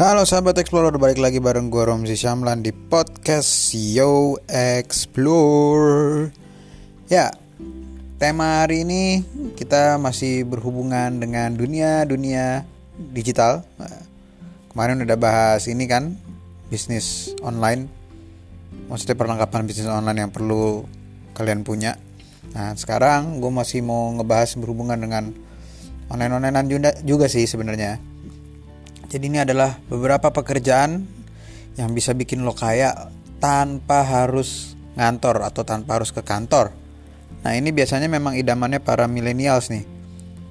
Halo sahabat Explorer, balik lagi bareng gue Romzi Syamlan di podcast Yo Explore. Ya, tema hari ini kita masih berhubungan dengan dunia-dunia digital. Kemarin udah bahas ini kan, bisnis online. Maksudnya perlengkapan bisnis online yang perlu kalian punya. Nah sekarang gue masih mau ngebahas berhubungan dengan online-onlinean juga, sih sebenarnya jadi ini adalah beberapa pekerjaan yang bisa bikin lo kaya tanpa harus ngantor atau tanpa harus ke kantor. Nah ini biasanya memang idamannya para millennials nih.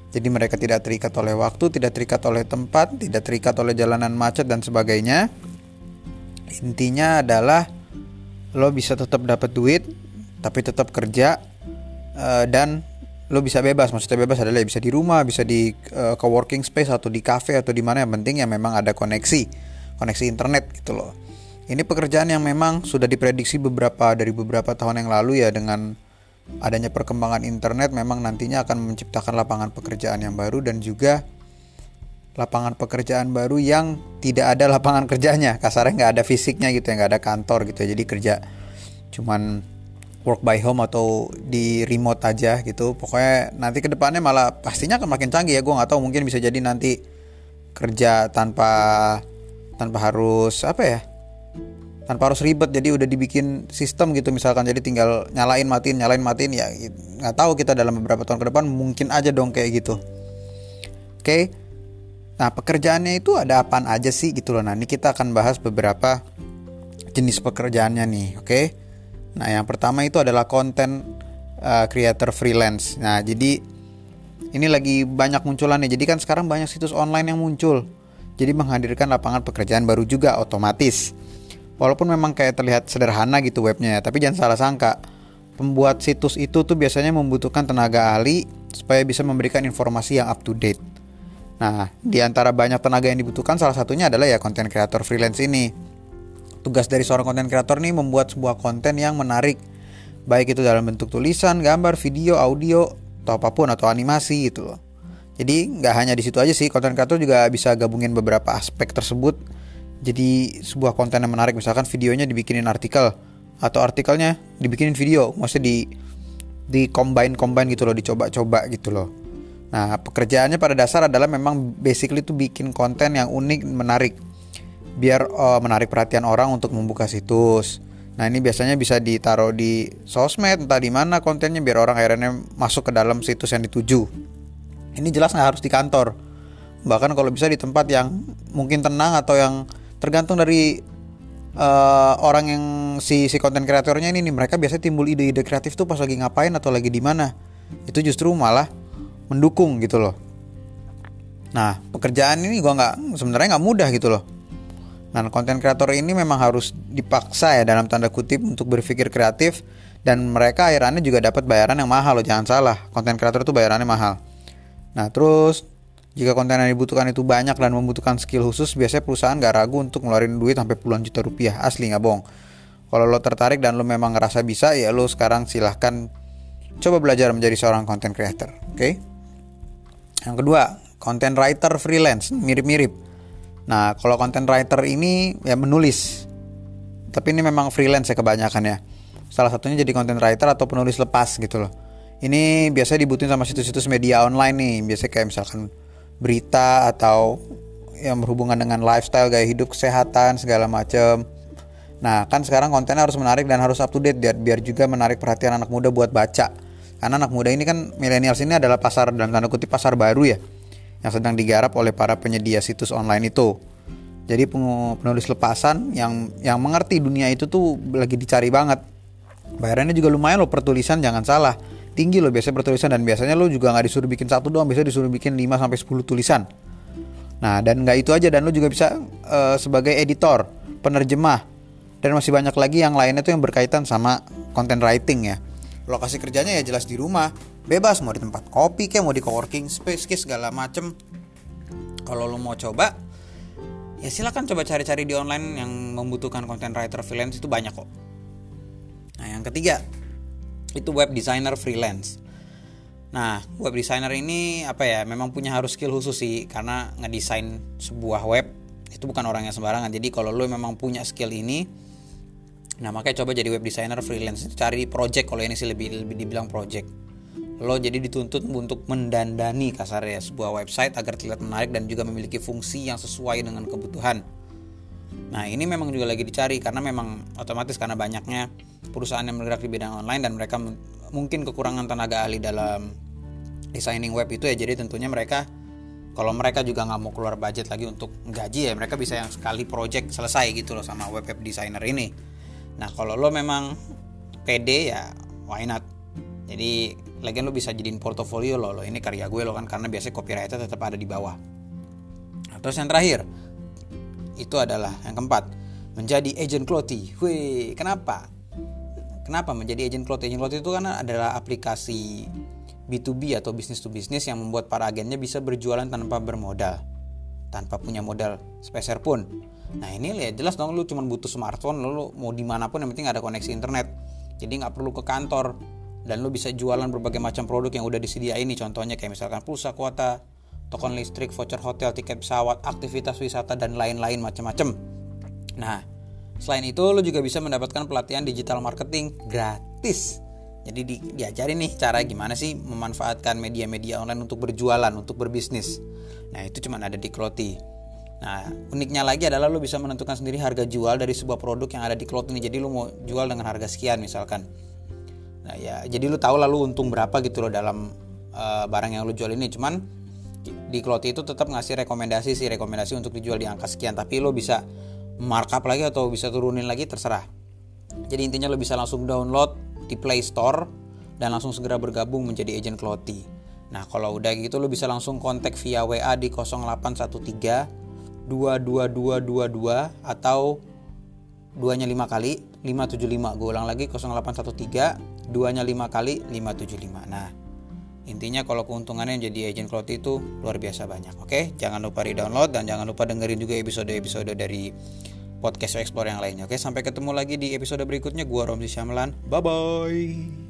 Jadi mereka tidak terikat oleh waktu, tidak terikat oleh tempat, tidak terikat oleh jalanan macet dan sebagainya. Intinya adalah lo bisa tetap dapat duit, tapi tetap kerja eh, dan lo bisa bebas maksudnya bebas adalah bisa di rumah bisa di uh, coworking space atau di cafe atau di mana yang penting ya memang ada koneksi koneksi internet gitu loh. Ini pekerjaan yang memang sudah diprediksi beberapa dari beberapa tahun yang lalu ya dengan adanya perkembangan internet memang nantinya akan menciptakan lapangan pekerjaan yang baru dan juga lapangan pekerjaan baru yang tidak ada lapangan kerjanya. Kasarnya nggak ada fisiknya gitu ya nggak ada kantor gitu ya. Jadi kerja cuman work by home atau di remote aja gitu. Pokoknya nanti ke depannya malah pastinya akan makin canggih ya. Gue nggak tahu mungkin bisa jadi nanti kerja tanpa tanpa harus apa ya tanpa harus ribet. Jadi udah dibikin sistem gitu misalkan. Jadi tinggal nyalain matiin nyalain matiin. Ya nggak tahu kita dalam beberapa tahun ke depan mungkin aja dong kayak gitu. Oke? Nah pekerjaannya itu ada apaan aja sih gitu loh. Nah ini kita akan bahas beberapa jenis pekerjaannya nih. Oke Nah, yang pertama itu adalah konten uh, creator freelance. Nah, jadi ini lagi banyak munculan nih. Jadi kan sekarang banyak situs online yang muncul. Jadi menghadirkan lapangan pekerjaan baru juga otomatis. Walaupun memang kayak terlihat sederhana gitu webnya ya, tapi jangan salah sangka. Pembuat situs itu tuh biasanya membutuhkan tenaga ahli supaya bisa memberikan informasi yang up to date. Nah, di antara banyak tenaga yang dibutuhkan salah satunya adalah ya konten creator freelance ini. Tugas dari seorang konten kreator nih membuat sebuah konten yang menarik, baik itu dalam bentuk tulisan, gambar, video, audio, atau apa pun atau animasi gitu loh. Jadi nggak hanya di situ aja sih, konten kreator juga bisa gabungin beberapa aspek tersebut. Jadi sebuah konten yang menarik, misalkan videonya dibikinin artikel atau artikelnya dibikinin video, maksudnya di di combine combine gitu loh, dicoba-coba gitu loh. Nah pekerjaannya pada dasar adalah memang basically itu bikin konten yang unik, menarik biar uh, menarik perhatian orang untuk membuka situs. Nah ini biasanya bisa ditaruh di sosmed entah di mana kontennya biar orang akhirnya masuk ke dalam situs yang dituju. Ini jelas nggak harus di kantor. Bahkan kalau bisa di tempat yang mungkin tenang atau yang tergantung dari uh, orang yang si si konten kreatornya ini nih mereka biasanya timbul ide-ide kreatif tuh pas lagi ngapain atau lagi di mana. Itu justru malah mendukung gitu loh. Nah pekerjaan ini gua nggak sebenarnya nggak mudah gitu loh Nah, konten kreator ini memang harus dipaksa ya dalam tanda kutip untuk berpikir kreatif dan mereka akhirnya juga dapat bayaran yang mahal loh, jangan salah. Konten kreator itu bayarannya mahal. Nah, terus jika konten yang dibutuhkan itu banyak dan membutuhkan skill khusus, biasanya perusahaan gak ragu untuk ngeluarin duit sampai puluhan juta rupiah. Asli nggak bohong. Kalau lo tertarik dan lo memang ngerasa bisa, ya lo sekarang silahkan coba belajar menjadi seorang content creator. Oke? Okay? Yang kedua, content writer freelance, mirip-mirip Nah, kalau content writer ini ya menulis. Tapi ini memang freelance ya kebanyakan ya. Salah satunya jadi content writer atau penulis lepas gitu loh. Ini biasanya dibutuhin sama situs-situs media online nih. Biasanya kayak misalkan berita atau yang berhubungan dengan lifestyle, gaya hidup, kesehatan, segala macem. Nah, kan sekarang kontennya harus menarik dan harus up to date biar, biar juga menarik perhatian anak muda buat baca. Karena anak muda ini kan milenials ini adalah pasar dalam tanda kutip pasar baru ya yang sedang digarap oleh para penyedia situs online itu. Jadi penulis lepasan yang yang mengerti dunia itu tuh lagi dicari banget. Bayarannya juga lumayan loh pertulisan jangan salah. Tinggi loh biasanya pertulisan dan biasanya lo juga nggak disuruh bikin satu doang, biasanya disuruh bikin 5 sampai 10 tulisan. Nah, dan nggak itu aja dan lo juga bisa uh, sebagai editor, penerjemah dan masih banyak lagi yang lainnya tuh yang berkaitan sama content writing ya. Lokasi kerjanya ya jelas di rumah, bebas mau di tempat kopi kayak mau di coworking space kayak segala macem. Kalau lo mau coba ya silakan coba cari-cari di online yang membutuhkan content writer freelance itu banyak kok. Nah yang ketiga itu web designer freelance. Nah web designer ini apa ya memang punya harus skill khusus sih karena ngedesain sebuah web itu bukan orang yang sembarangan. Jadi kalau lo memang punya skill ini nah makanya coba jadi web designer freelance. Cari project kalau ini sih lebih lebih dibilang project. Lo jadi dituntut untuk mendandani kasarnya sebuah website agar terlihat menarik dan juga memiliki fungsi yang sesuai dengan kebutuhan. Nah ini memang juga lagi dicari karena memang otomatis karena banyaknya perusahaan yang bergerak di bidang online dan mereka mungkin kekurangan tenaga ahli dalam designing web itu ya. Jadi tentunya mereka kalau mereka juga nggak mau keluar budget lagi untuk gaji ya mereka bisa yang sekali project selesai gitu loh sama web web designer ini nah kalau lo memang pede ya why not? Jadi lagian lo bisa jadiin portofolio lo lo ini karya gue lo kan karena biasanya copyrightnya tetap ada di bawah. Nah, terus yang terakhir itu adalah yang keempat menjadi agent clothy wih kenapa? Kenapa menjadi agent clothy agent clothy itu kan adalah aplikasi B2B atau bisnis to bisnis yang membuat para agennya bisa berjualan tanpa bermodal tanpa punya modal sepeser pun Nah ini lihat jelas dong lu cuma butuh smartphone lu mau di mana pun yang penting ada koneksi internet. Jadi nggak perlu ke kantor dan lu bisa jualan berbagai macam produk yang udah disediain nih contohnya kayak misalkan pulsa kuota, token listrik, voucher hotel, tiket pesawat, aktivitas wisata dan lain-lain macam-macam. Nah, selain itu lu juga bisa mendapatkan pelatihan digital marketing gratis. Jadi di, diajarin nih cara gimana sih memanfaatkan media-media online untuk berjualan, untuk berbisnis. Nah, itu cuma ada di Kloti. Nah, uniknya lagi adalah lo bisa menentukan sendiri harga jual dari sebuah produk yang ada di cloud ini. Jadi lo mau jual dengan harga sekian misalkan. Nah, ya jadi lo tahu lalu untung berapa gitu loh dalam uh, barang yang lo jual ini. Cuman di cloud itu tetap ngasih rekomendasi sih, rekomendasi untuk dijual di angka sekian, tapi lo bisa markup lagi atau bisa turunin lagi terserah. Jadi intinya lo bisa langsung download di Play Store dan langsung segera bergabung menjadi agent Cloudy. Nah, kalau udah gitu lo bisa langsung kontak via WA di 0813 22222 atau duanya 5 kali 575 gue ulang lagi 0813 duanya 5 kali 575 nah intinya kalau keuntungannya jadi agent cloud itu luar biasa banyak oke? Jangan lupa di download dan jangan lupa dengerin juga episode-episode dari podcast explore yang lainnya oke? Sampai ketemu lagi di episode berikutnya. Gue Romsi Syamlan. Bye bye